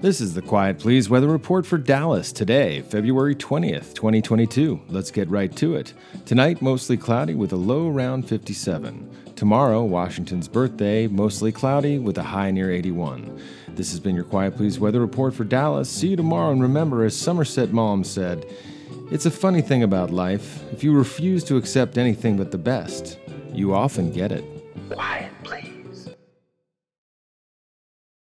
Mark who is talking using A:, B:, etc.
A: This is the Quiet Please weather report for Dallas today, February 20th, 2022. Let's get right to it. Tonight, mostly cloudy with a low around 57. Tomorrow, Washington's birthday, mostly cloudy with a high near 81. This has been your Quiet Please weather report for Dallas. See you tomorrow, and remember, as Somerset Maugham said, it's a funny thing about life. If you refuse to accept anything but the best, you often get it.